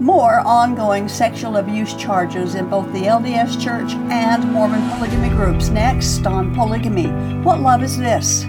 more ongoing sexual abuse charges in both the LDS Church and Mormon polygamy groups. Next on Polygamy. What love is this?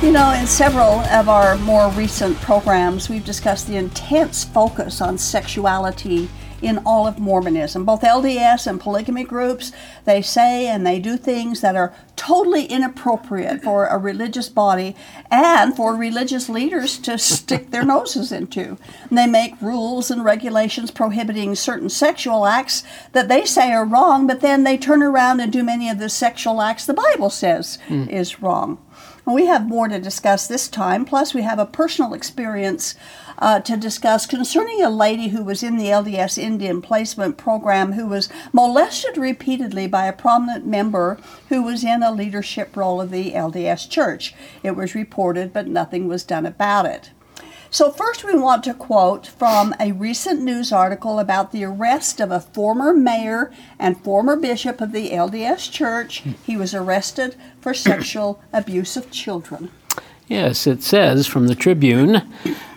You know, in several of our more recent programs, we've discussed the intense focus on sexuality in all of Mormonism. Both LDS and polygamy groups, they say and they do things that are totally inappropriate for a religious body and for religious leaders to stick their noses into. And they make rules and regulations prohibiting certain sexual acts that they say are wrong, but then they turn around and do many of the sexual acts the Bible says mm. is wrong. We have more to discuss this time, plus, we have a personal experience uh, to discuss concerning a lady who was in the LDS Indian Placement Program who was molested repeatedly by a prominent member who was in a leadership role of the LDS Church. It was reported, but nothing was done about it. So, first, we want to quote from a recent news article about the arrest of a former mayor and former bishop of the LDS Church. He was arrested for sexual abuse of children. Yes, it says from the Tribune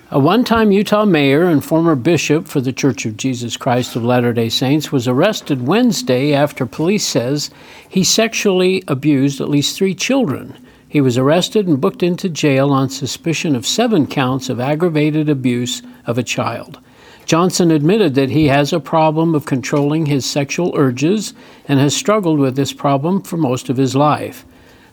a one time Utah mayor and former bishop for the Church of Jesus Christ of Latter day Saints was arrested Wednesday after police says he sexually abused at least three children. He was arrested and booked into jail on suspicion of seven counts of aggravated abuse of a child. Johnson admitted that he has a problem of controlling his sexual urges and has struggled with this problem for most of his life.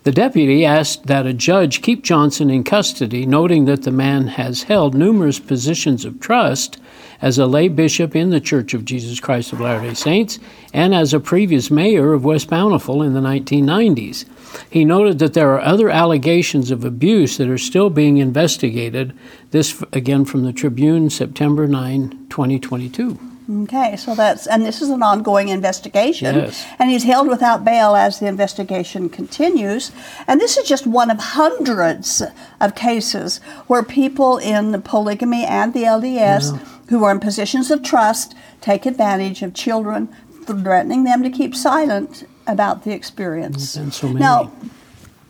The deputy asked that a judge keep Johnson in custody, noting that the man has held numerous positions of trust as a lay bishop in the Church of Jesus Christ of Latter day Saints and as a previous mayor of West Bountiful in the 1990s. He noted that there are other allegations of abuse that are still being investigated. This, again, from the Tribune, September 9, 2022. Okay, so that's, and this is an ongoing investigation. Yes. And he's held without bail as the investigation continues. And this is just one of hundreds of cases where people in polygamy and the LDS yeah. Who are in positions of trust take advantage of children, threatening them to keep silent about the experience. So now,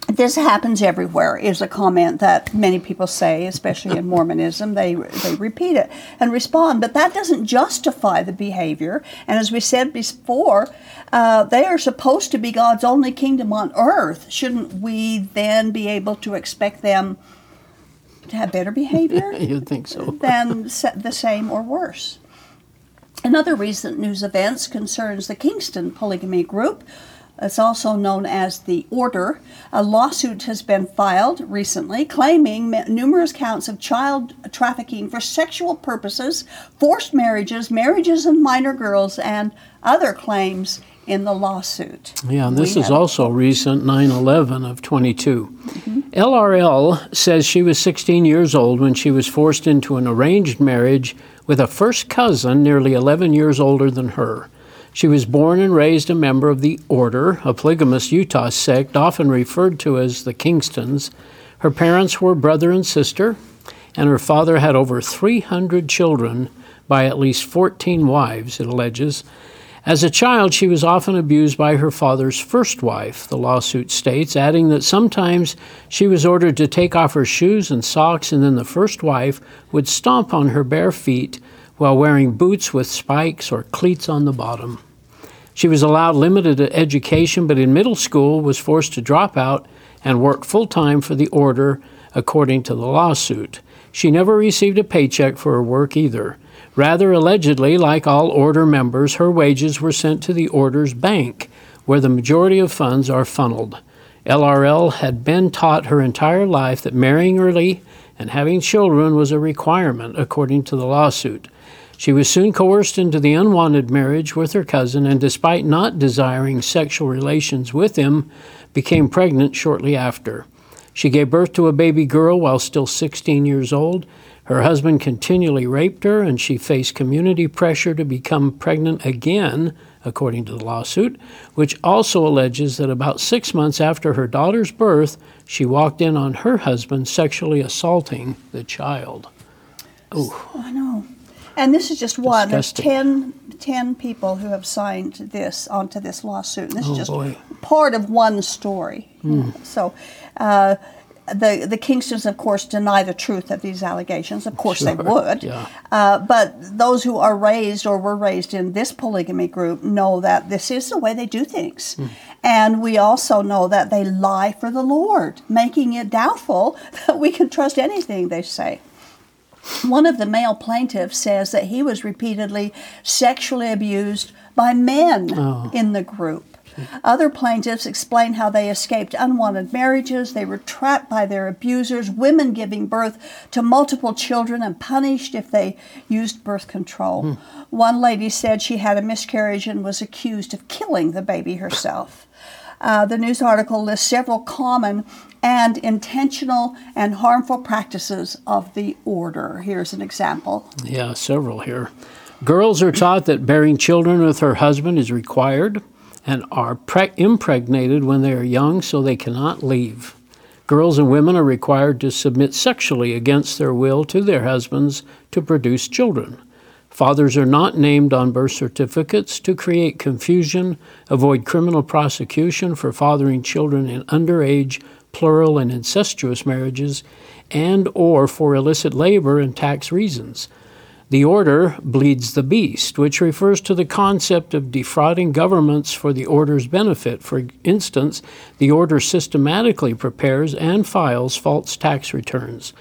this happens everywhere is a comment that many people say especially in mormonism. They they repeat it and respond but that doesn't justify the behavior. And as we said before uh, they are supposed to be god's only kingdom on earth. Shouldn't we then be able to expect them to have better behavior you'd think so. than the same or worse. Another recent news events concerns the kingston polygamy group. It's also known as the Order. A lawsuit has been filed recently claiming numerous counts of child trafficking for sexual purposes, forced marriages, marriages of minor girls, and other claims in the lawsuit. Yeah, and this we is also recent 9 11 of 22. Mm-hmm. LRL says she was 16 years old when she was forced into an arranged marriage with a first cousin nearly 11 years older than her. She was born and raised a member of the Order, a polygamous Utah sect often referred to as the Kingstons. Her parents were brother and sister, and her father had over 300 children by at least 14 wives, it alleges. As a child, she was often abused by her father's first wife, the lawsuit states, adding that sometimes she was ordered to take off her shoes and socks, and then the first wife would stomp on her bare feet while wearing boots with spikes or cleats on the bottom. She was allowed limited education, but in middle school was forced to drop out and work full time for the order, according to the lawsuit. She never received a paycheck for her work either. Rather, allegedly, like all order members, her wages were sent to the order's bank, where the majority of funds are funneled. LRL had been taught her entire life that marrying early and having children was a requirement, according to the lawsuit. She was soon coerced into the unwanted marriage with her cousin, and despite not desiring sexual relations with him, became pregnant shortly after. She gave birth to a baby girl while still 16 years old. Her husband continually raped her, and she faced community pressure to become pregnant again, according to the lawsuit, which also alleges that about six months after her daughter's birth, she walked in on her husband sexually assaulting the child. Oh, I know. And this is just one. Disgusting. There's 10, 10 people who have signed this onto this lawsuit. And this Oh, is just boy. part of one story. So uh, the, the Kingstons, of course, deny the truth of these allegations. Of course, they would. yeah. Uh, but those who are raised or were raised in this polygamy group know that this is the way they do things. Hmm. And we also know that they lie for the Lord, making it doubtful that we can trust anything they say. One of the male plaintiffs says that he was repeatedly sexually abused by men Oh. in the group. Other plaintiffs explain how they escaped unwanted marriages, they were trapped by their abusers, women giving birth to multiple children and punished if they used birth control. One lady said she had a miscarriage and was accused of killing the baby herself. Uh, the news article lists several common and intentional and harmful practices of the order. Here's an example. Yeah, several here. Girls are taught that bearing children with her husband is required and are pre- impregnated when they are young so they cannot leave. Girls and women are required to submit sexually against their will to their husbands to produce children. Fathers are not named on birth certificates to create confusion, avoid criminal prosecution for fathering children in underage, plural, and incestuous marriages, and or for illicit labor and tax reasons. The order bleeds the beast, which refers to the concept of defrauding governments for the order's benefit. For instance, the order systematically prepares and files false tax returns.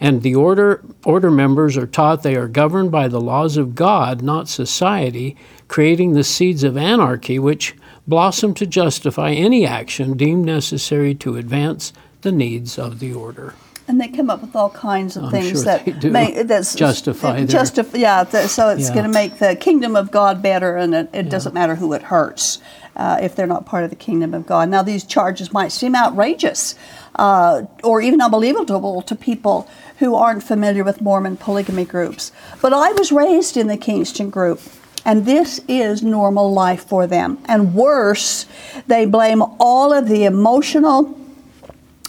And the order, order members are taught they are governed by the laws of God, not society, creating the seeds of anarchy which blossom to justify any action deemed necessary to advance the needs of the order. And they come up with all kinds of I'm things sure that make that's Justify their- justif- yeah. so it's Yeah. going to make the kingdom of God better, and it, it doesn't matter who it hurts uh, if they're not part of the kingdom of God. Now, these charges might seem outrageous uh, or even unbelievable to people who aren't familiar with Mormon polygamy groups. But I was raised in the Kingston group. And this is normal life for them. And worse, they blame all of the emotional,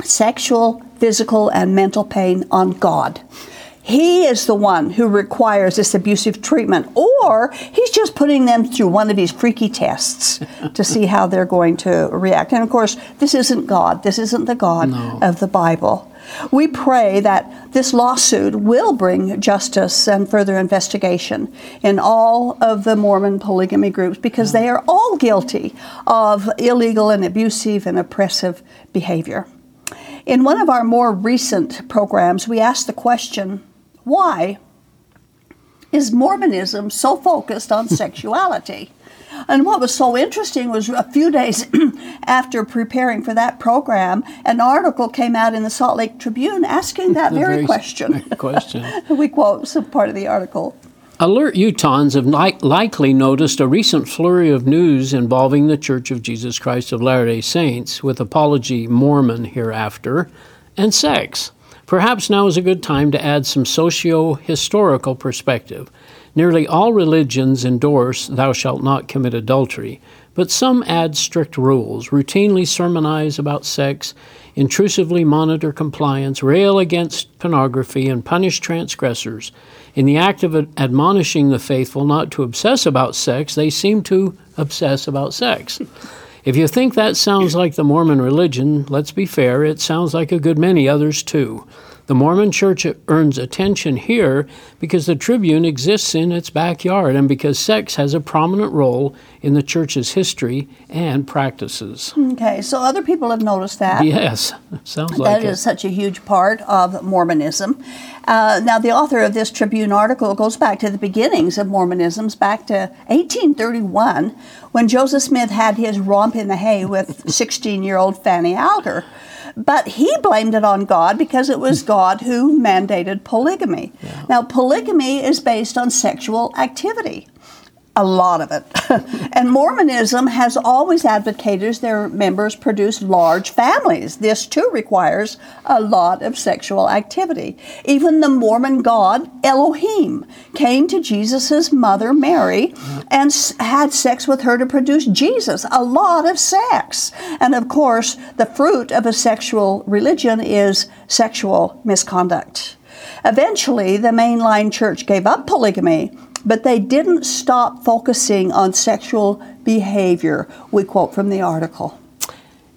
sexual, physical, and mental pain on God. He is the one who requires this abusive treatment, or he's just putting them through one of these freaky tests to see how they're going to react. And of course, this isn't God. This isn't the God No. of the Bible. We pray that this lawsuit will bring justice and further investigation in all of the Mormon polygamy groups because they are all guilty of illegal and abusive and oppressive behavior. In one of our more recent programs, we asked the question why is Mormonism so focused on sexuality? And what was so interesting was a few days after preparing for that program, an article came out in the Salt Lake Tribune asking that very, very question. question. we quote some part of the article. Alert Utahns have li- likely noticed a recent flurry of news involving the Church of Jesus Christ of Latter day Saints, with Apology Mormon hereafter, and sex. Perhaps now is a good time to add some socio historical perspective. Nearly all religions endorse thou shalt not commit adultery, but some add strict rules, routinely sermonize about sex, intrusively monitor compliance, rail against pornography, and punish transgressors. In the act of admonishing the faithful not to obsess about sex, they seem to obsess about sex. If you think that sounds like the Mormon religion, let's be fair, it sounds like a good many others too. The Mormon church earns attention here because the Tribune exists in its backyard and because sex has a prominent role in the church's history and practices. Okay, so other people have noticed that. Yes, sounds like is it. such a huge part of Mormonism. Uh, now, the author of this Tribune article goes back to the beginnings of Mormonism, back to 1831, when Joseph Smith had his romp in the hay with 16 year old Fanny Alger. But he blamed it on God because it was God who mandated polygamy. Now, polygamy is based on sexual activity a lot of it. and Mormonism has always advocated their members produce large families. This too requires a lot of sexual activity. Even the Mormon god Elohim came to Jesus' mother Mary and had sex with her to produce Jesus. A lot of sex. And of course, the fruit of a sexual religion is sexual misconduct. Eventually, the mainline church gave up polygamy, but they didn't stop focusing on sexual behavior. We quote from the article.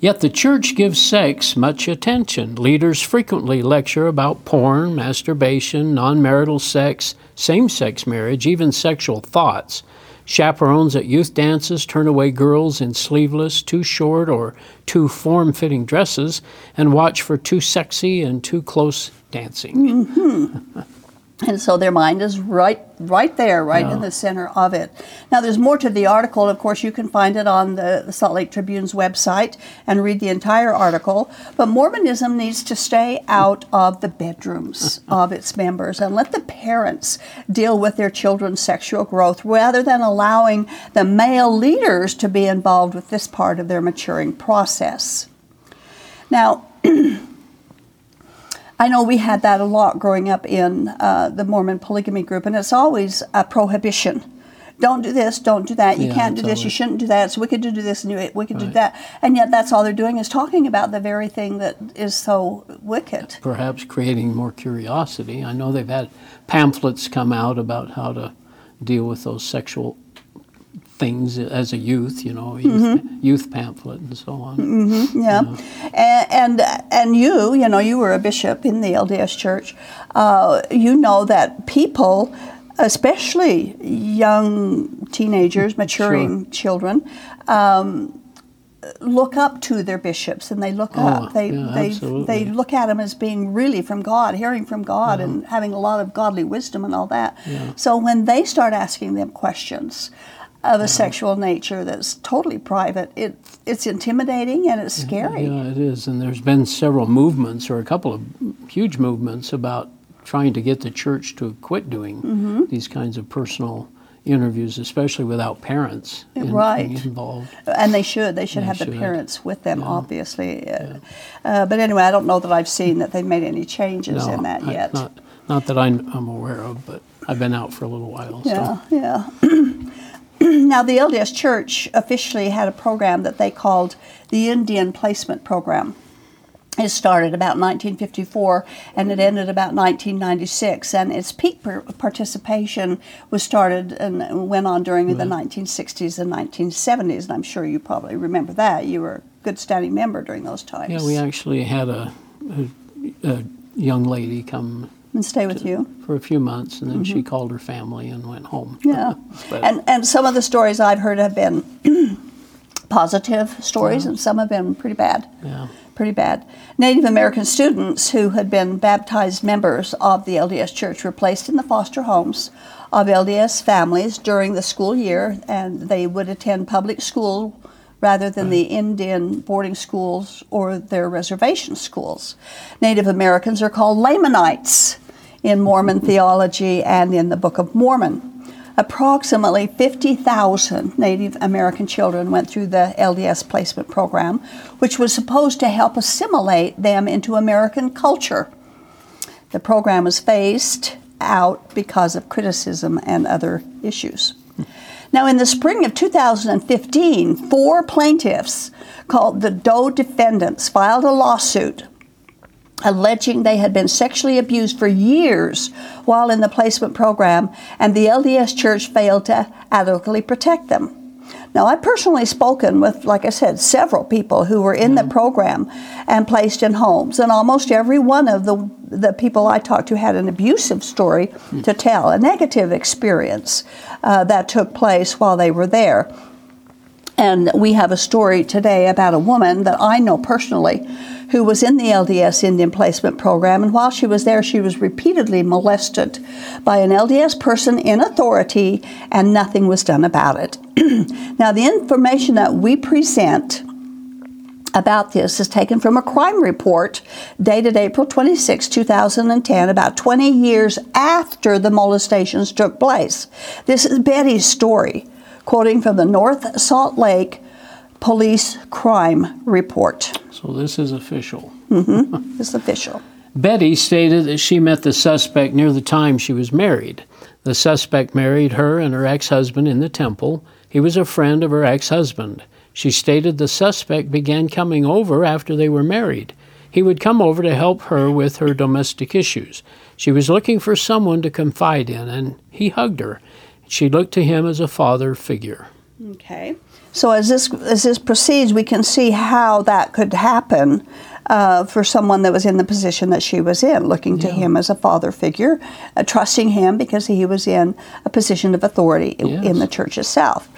Yet the church gives sex much attention. Leaders frequently lecture about porn, masturbation, non marital sex, same sex marriage, even sexual thoughts. Chaperones at youth dances turn away girls in sleeveless, too short, or too form fitting dresses and watch for too sexy and too close dancing. Mm-hmm. And so their mind is right, right there, right yeah. in the center of it. Now, there's more to the article. Of course, you can find it on the, the, Salt Lake Tribune's website and read the entire article. But Mormonism needs to stay out of the bedrooms of its members and let the parents deal with their children's sexual growth rather than allowing the male leaders to be involved with this part of their maturing process. Now. I know we had that a lot growing up in uh, the Mormon polygamy group, and it's always a prohibition. Don't do this, don't do that. You yeah, can't do this, you shouldn't do that. It's wicked to do this and wicked right. to do that. And yet, that's all they're doing is talking about the very thing that is so wicked. Perhaps creating more curiosity. I know they've had pamphlets come out about how to deal with those sexual things as a youth, you know, youth, mm-hmm. youth pamphlet and so on. Mm-hmm, yeah, you know. and, and, and you, you know, you were a bishop in the LDS Church. Uh, you know that people, especially young teenagers, maturing sure. children. Um, look up to their bishops and they look oh, up they yeah, they absolutely. they look at them as being really from God hearing from God yeah. and having a lot of godly wisdom and all that yeah. so when they start asking them questions of a sexual nature that's totally private. It it's intimidating and it's scary. Yeah, it is. And there's been several movements or a couple of huge movements about trying to get the church to quit doing mm-hmm. these kinds of personal interviews, especially without parents in, right. involved. And they should. They should they have should. the parents with them, yeah. obviously. Yeah. Uh, but anyway, I don't know that I've seen that they've made any changes no, in that yet. Not, not that I'm, I'm aware of, but I've been out for a little while. Yeah, so. yeah. now, the LDS Church officially had a program that they called the Indian Placement Program. It started about 1954 and it ended about 1996, and its peak participation was started and went on during the mm-hmm. 1960s and 1970s. And I'm sure you probably remember that. You were a good standing member during those times. Yeah, we actually had a, a, a young lady come and stay with you for a few months, and then mm-hmm. she called her family and went home. Yeah, and and some of the stories I've heard have been positive stories, yeah. and some have been pretty bad. Yeah. Pretty bad. Native American students who had been baptized members of the LDS Church were placed in the foster homes of LDS families during the school year, and they would attend public school rather than the Indian boarding schools or their reservation schools. Native Americans are called Lamanites in Mormon theology and in the Book of Mormon. Approximately 50,000 Native American children went through the LDS placement program, which was supposed to help assimilate them into American culture. The program was phased out because of criticism and other issues. Now, in the spring of 2015, four plaintiffs called the Doe defendants filed a lawsuit alleging they had been sexually abused for years while in the placement program, and the LDS Church failed to adequately protect them. Now, I've personally spoken with, like I said, several people who were in mm-hmm. the program and placed in homes, and almost every one of the, the people I talked to had an abusive story mm-hmm. to tell, a negative experience uh, that took place while they were there. And we have a story today about a woman that I know personally who was in the LDS Indian Placement Program, and while she was there, she was repeatedly molested by an LDS person in authority, and nothing was done about it. now, the information that we present about this is taken from a crime report dated April 26, 2010, about 20 years after the molestations took place. This is Betty's story, quoting from the North Salt Lake Police Crime Report. So this is official. Mm-hmm. It's official. Betty stated that she met the suspect near the time she was married. The suspect married her and her ex husband in the temple. He was a friend of her ex husband. She stated the suspect began coming over after they were married. He would come over to help her with her domestic issues. She was looking for someone to confide in, and he hugged her. She looked to him as a father figure. Okay. So as this as this proceeds, we can see how that could happen uh, for someone that was in the position that she was in, looking to him as a father figure, uh, trusting him because he was in a position of authority Yes. in the church itself.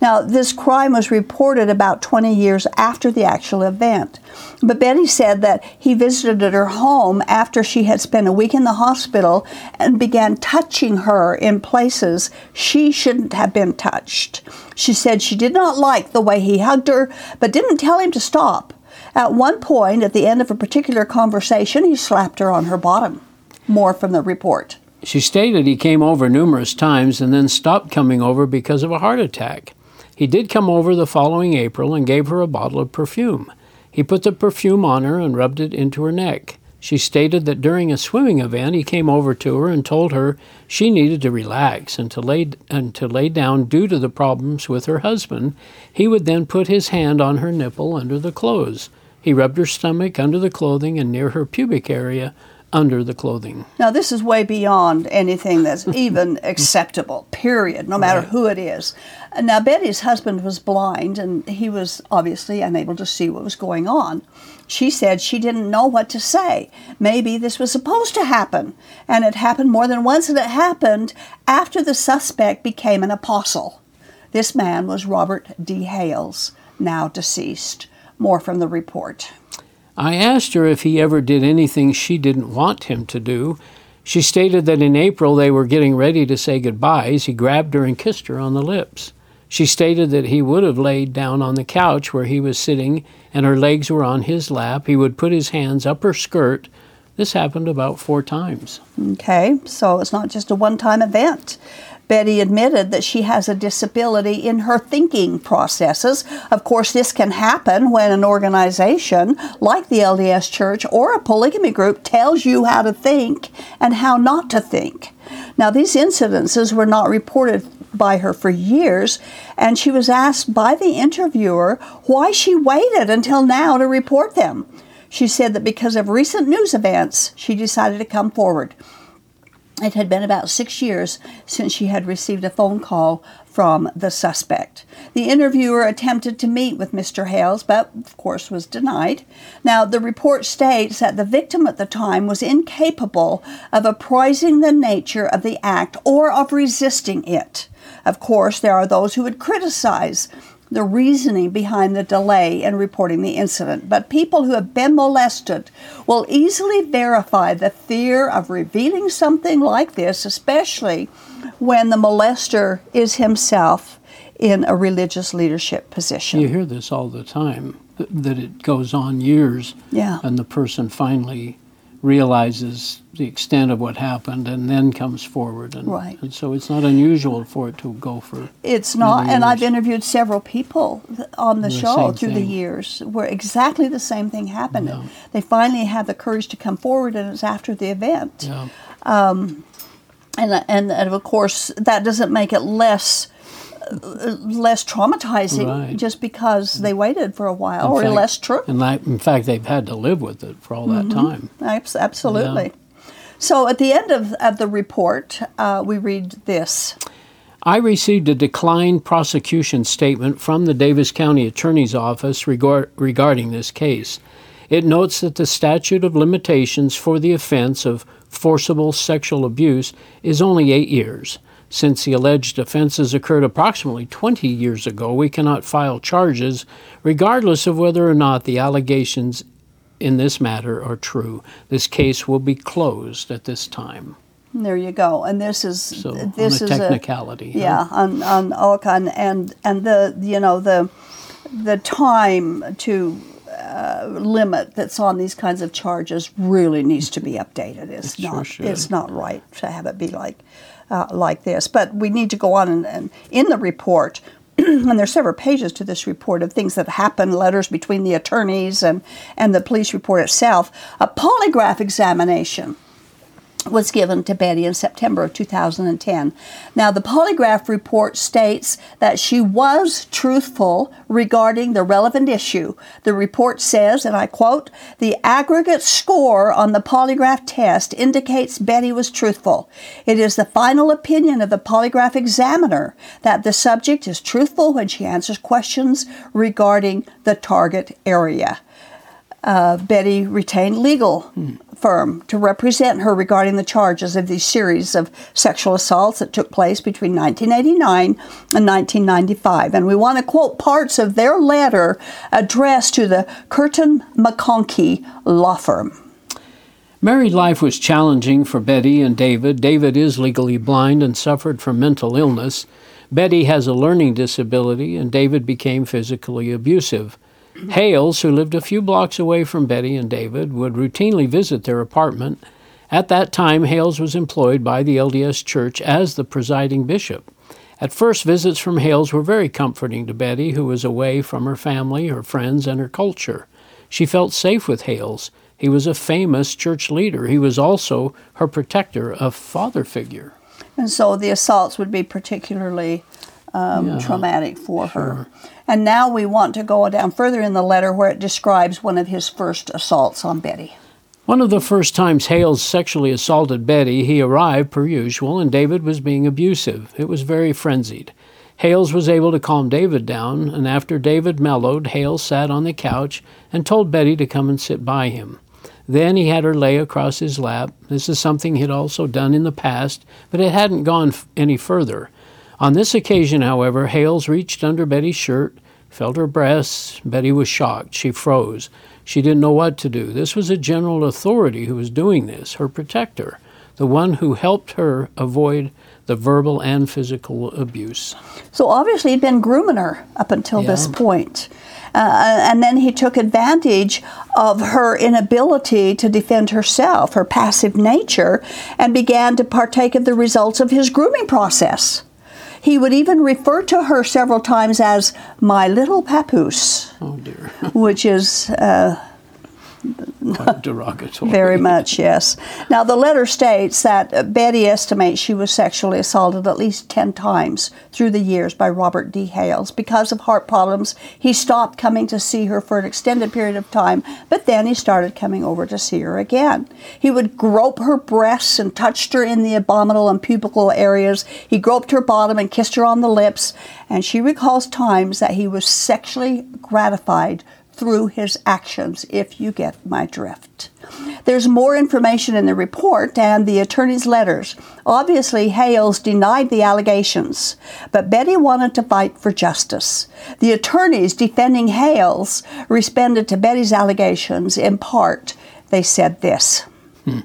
Now, this crime was reported about 20 years after the actual event. But Betty said that he visited her home after she had spent a week in the hospital and began touching her in places she shouldn't have been touched. She said she did not like the way he hugged her, but didn't tell him to stop. At one point, at the end of a particular conversation, he slapped her on her bottom. More from the report. She stated he came over numerous times and then stopped coming over because of a heart attack. He did come over the following April and gave her a bottle of perfume. He put the perfume on her and rubbed it into her neck. She stated that during a swimming event he came over to her and told her she needed to relax and to lay and to lay down due to the problems with her husband. He would then put his hand on her nipple under the clothes. He rubbed her stomach under the clothing and near her pubic area under the clothing. Now, this is way beyond anything that's even acceptable, period, no matter Right. who it is. Now, Betty's husband was blind and he was obviously unable to see what was going on. She said she didn't know what to say. Maybe this was supposed to happen. And it happened more than once, and it happened after the suspect became an apostle. This man was Robert D. Hales, now deceased. More from the report. I asked her if he ever did anything she didn't want him to do. She stated that in April they were getting ready to say goodbyes. He grabbed her and kissed her on the lips. She stated that he would have laid down on the couch where he was sitting and her legs were on his lap. He would put his hands up her skirt. This happened about four times. Okay, so it's not just a one time event. Betty admitted that she has a disability in her thinking processes. Of course, this can happen when an organization like the LDS Church or a polygamy group tells you how to think and how not to think. Now, these incidences were not reported by her for years, and she was asked by the interviewer why she waited until now to report them. She said that because of recent news events, she decided to come forward. It had been about six years since she had received a phone call from the suspect. The interviewer attempted to meet with Mr. Hales, but of course was denied. Now, the report states that the victim at the time was incapable of apprising the nature of the act or of resisting it. Of course, there are those who would criticize the reasoning behind the delay in reporting the incident, but people who have been molested will easily verify the fear of revealing something like this, especially when the molester is himself in a religious leadership position. You hear this all the time that it goes on years Yeah. and the person finally realizes the extent of what happened and then comes forward. And, Right. and so it's not unusual for it to go for. It's not, and I've interviewed several people on the The show through the years where exactly the same thing happened. Yeah. They finally had the courage to come forward, and it's after the event. Yeah. Um, and, and and of course that doesn't make it less less traumatizing Right. just because they waited for a while In or fact- less true And like, in fact, they've had to live with it for all that time. Abs- absolutely so at the end of, of the report uh, we read this I received a declined prosecution statement from the Davis County Attorney's Office regard, regarding this case. It notes that the statute of limitations for the offense of forcible sexual abuse is only eight years. Since the alleged offenses occurred approximately 20 years ago, we cannot file charges regardless of whether or not the allegations in this matter are true. This case will be closed at this time. there you go and this is So, this on a is technicality. huh? yeah on on Alcon and and the you know the the time to uh, limit that's on these kinds of charges really needs to be updated. It's It not it's not right to have it be like uh, like this. But we need to go on and, and in the report. and there's several pages to this report of things that happened, letters between the attorneys and, and the police report itself. A polygraph examination was given to Betty in September of 2010. Now, the polygraph report states that she was truthful regarding the relevant issue. The report says, and I quote, the aggregate score on the polygraph test indicates Betty was truthful. It is the final opinion of the polygraph examiner that the subject is truthful when she answers questions regarding the target area. Uh, Betty retained legal hmm firm to represent her regarding the charges of these series of sexual assaults that took place between 1989 and 1995. And we want to quote parts of their letter addressed to the Kirton McConkie law firm. Married life was challenging for Betty and David. David is legally blind and suffered from mental illness. Betty has a learning disability, and David became physically abusive. Hales, who lived a few blocks away from Betty and David, would routinely visit their apartment. At that time, Hales was employed by the LDS Church as the presiding bishop. At first, visits from Hales were very comforting to Betty, who was away from her family, her friends, and her culture. She felt safe with Hales. He was a famous church leader. He was also her protector, a father figure. And so the assaults would be particularly um, yeah, traumatic for sure. her. And now we want to go down further in the letter where it describes one of his first assaults on Betty. One of the first times Hales sexually assaulted Betty, he arrived per usual, and David was being abusive. It was very frenzied. Hales was able to calm David down, and after David mellowed, Hales sat on the couch and told Betty to come and sit by him. Then he had her lay across his lap. This is something he had also done in the past, but it hadn't gone any further. On this occasion, however, Hales reached under Betty's shirt, felt her breasts. Betty was shocked. She froze. She didn't know what to do. This was a general authority who was doing this, her protector, the one who helped her avoid the verbal and physical abuse. So obviously, he'd been grooming her up until yeah. this point. Uh, and then he took advantage of her inability to defend herself, her passive nature, and began to partake of the results of his grooming process. He would even refer to her several times as my little papoose. Oh dear. which is uh, Quite derogatory. Very much, yes. Now, the letter states that Betty estimates she was sexually assaulted at least 10 times through the years by Robert D. Hales. Because of heart problems, he stopped coming to see her for an extended period of time, but then he started coming over to see her again. He would grope her breasts and touched her in the abdominal and pubical areas. He groped her bottom and kissed her on the lips, and she recalls times that he was sexually gratified through his actions, if you get my drift. There's more information in the report and the attorney's letters. Obviously, Hales denied the allegations, but Betty wanted to fight for justice. The attorneys defending Hales responded to Betty's allegations in part. They said this hmm.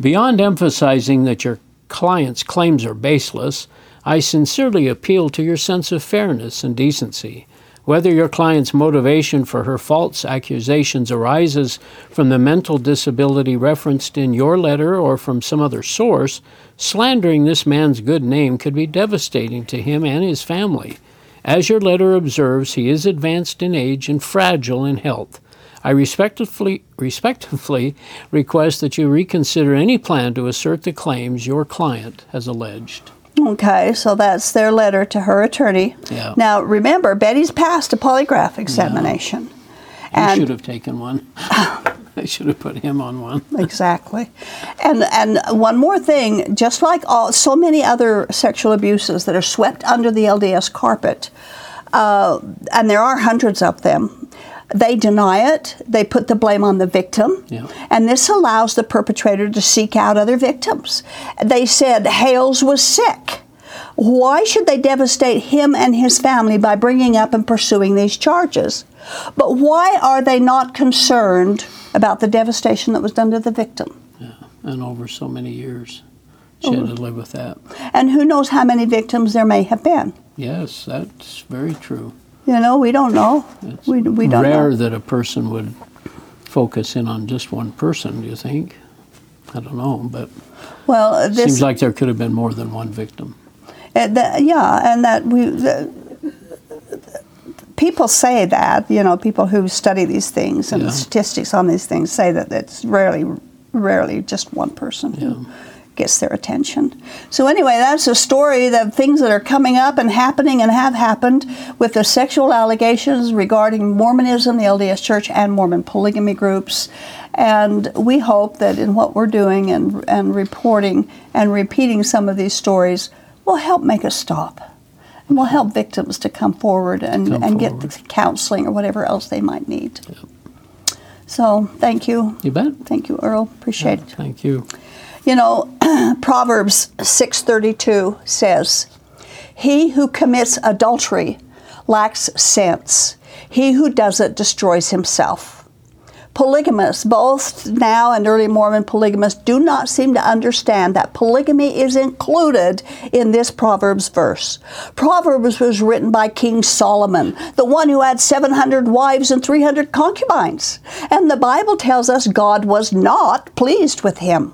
Beyond emphasizing that your client's claims are baseless, I sincerely appeal to your sense of fairness and decency. Whether your client's motivation for her false accusations arises from the mental disability referenced in your letter or from some other source, slandering this man's good name could be devastating to him and his family. As your letter observes, he is advanced in age and fragile in health. I respectfully, respectfully request that you reconsider any plan to assert the claims your client has alleged. Okay, so that's their letter to her attorney. Yeah. Now, remember, Betty's passed a polygraph examination. Yeah. He should have taken one. they should have put him on one. exactly. And and one more thing, just like all so many other sexual abuses that are swept under the LDS carpet, uh, and there are hundreds of them, they deny it, they put the blame on the victim, yeah. and this allows the perpetrator to seek out other victims. They said Hales was sick. Why should they devastate him and his family by bringing up and pursuing these charges? But why are they not concerned about the devastation that was done to the victim? Yeah, and over so many years, she had to live with that. And who knows how many victims there may have been? Yes, that's very true. You know, we don't know. It's we, we don't rare know. that a person would focus in on just one person. Do you think? I don't know, but well, this seems like there could have been more than one victim. Uh, the, yeah, and that we. The, people say that you know people who study these things and yeah. the statistics on these things say that it's rarely rarely just one person who gets their attention. So anyway, that's a story. The things that are coming up and happening and have happened with the sexual allegations regarding Mormonism, the LDS Church, and Mormon polygamy groups. And we hope that in what we're doing and, and reporting and repeating some of these stories will help make a stop. And will help victims to come forward and, Come and forward. get the counseling or whatever else they might need. So thank you. You bet. Thank you, Earl. Appreciate it. Thank you. You know, Proverbs 6:32 says, "He who commits adultery lacks sense. He who does it destroys himself." Polygamists, both now and early Mormon polygamists, do not seem to understand that polygamy is included in this Proverbs verse. Proverbs was written by King Solomon, the one who had 700 wives and 300 concubines. And the Bible tells us God was not pleased with him.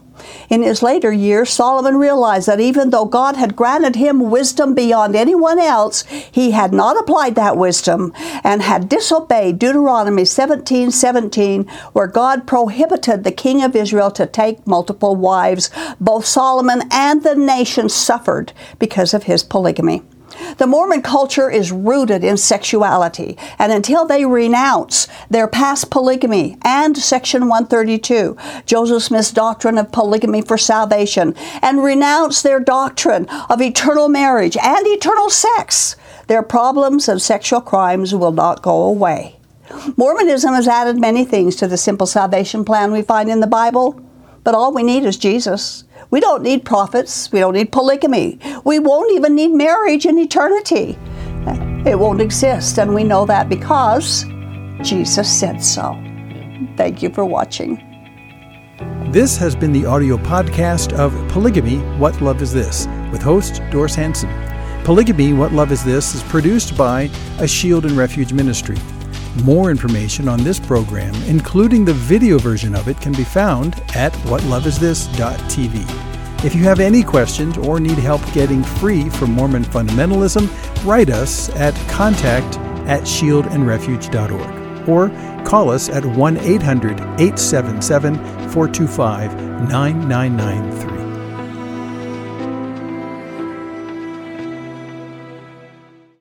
In his later years, Solomon realized that even though God had granted him wisdom beyond anyone else, he had not applied that wisdom and had disobeyed Deuteronomy 17 17, where God prohibited the king of Israel to take multiple wives. Both Solomon and the nation suffered because of his polygamy. The Mormon culture is rooted in sexuality, and until they renounce their past polygamy and Section 132, Joseph Smith's doctrine of polygamy for salvation, and renounce their doctrine of eternal marriage and eternal sex, their problems of sexual crimes will not go away. Mormonism has added many things to the simple salvation plan we find in the Bible, but all we need is Jesus. We don't need prophets. We don't need polygamy. We won't even need marriage in eternity. It won't exist, and we know that because Jesus said so. Thank you for watching. This has been the audio podcast of Polygamy What Love Is This with host Doris Hanson. Polygamy What Love Is This is produced by a Shield and Refuge ministry. More information on this program, including the video version of it, can be found at whatloveisthis.tv. If you have any questions or need help getting free from Mormon fundamentalism, write us at contact at shieldandrefuge.org or call us at 1 800 877 425 9993.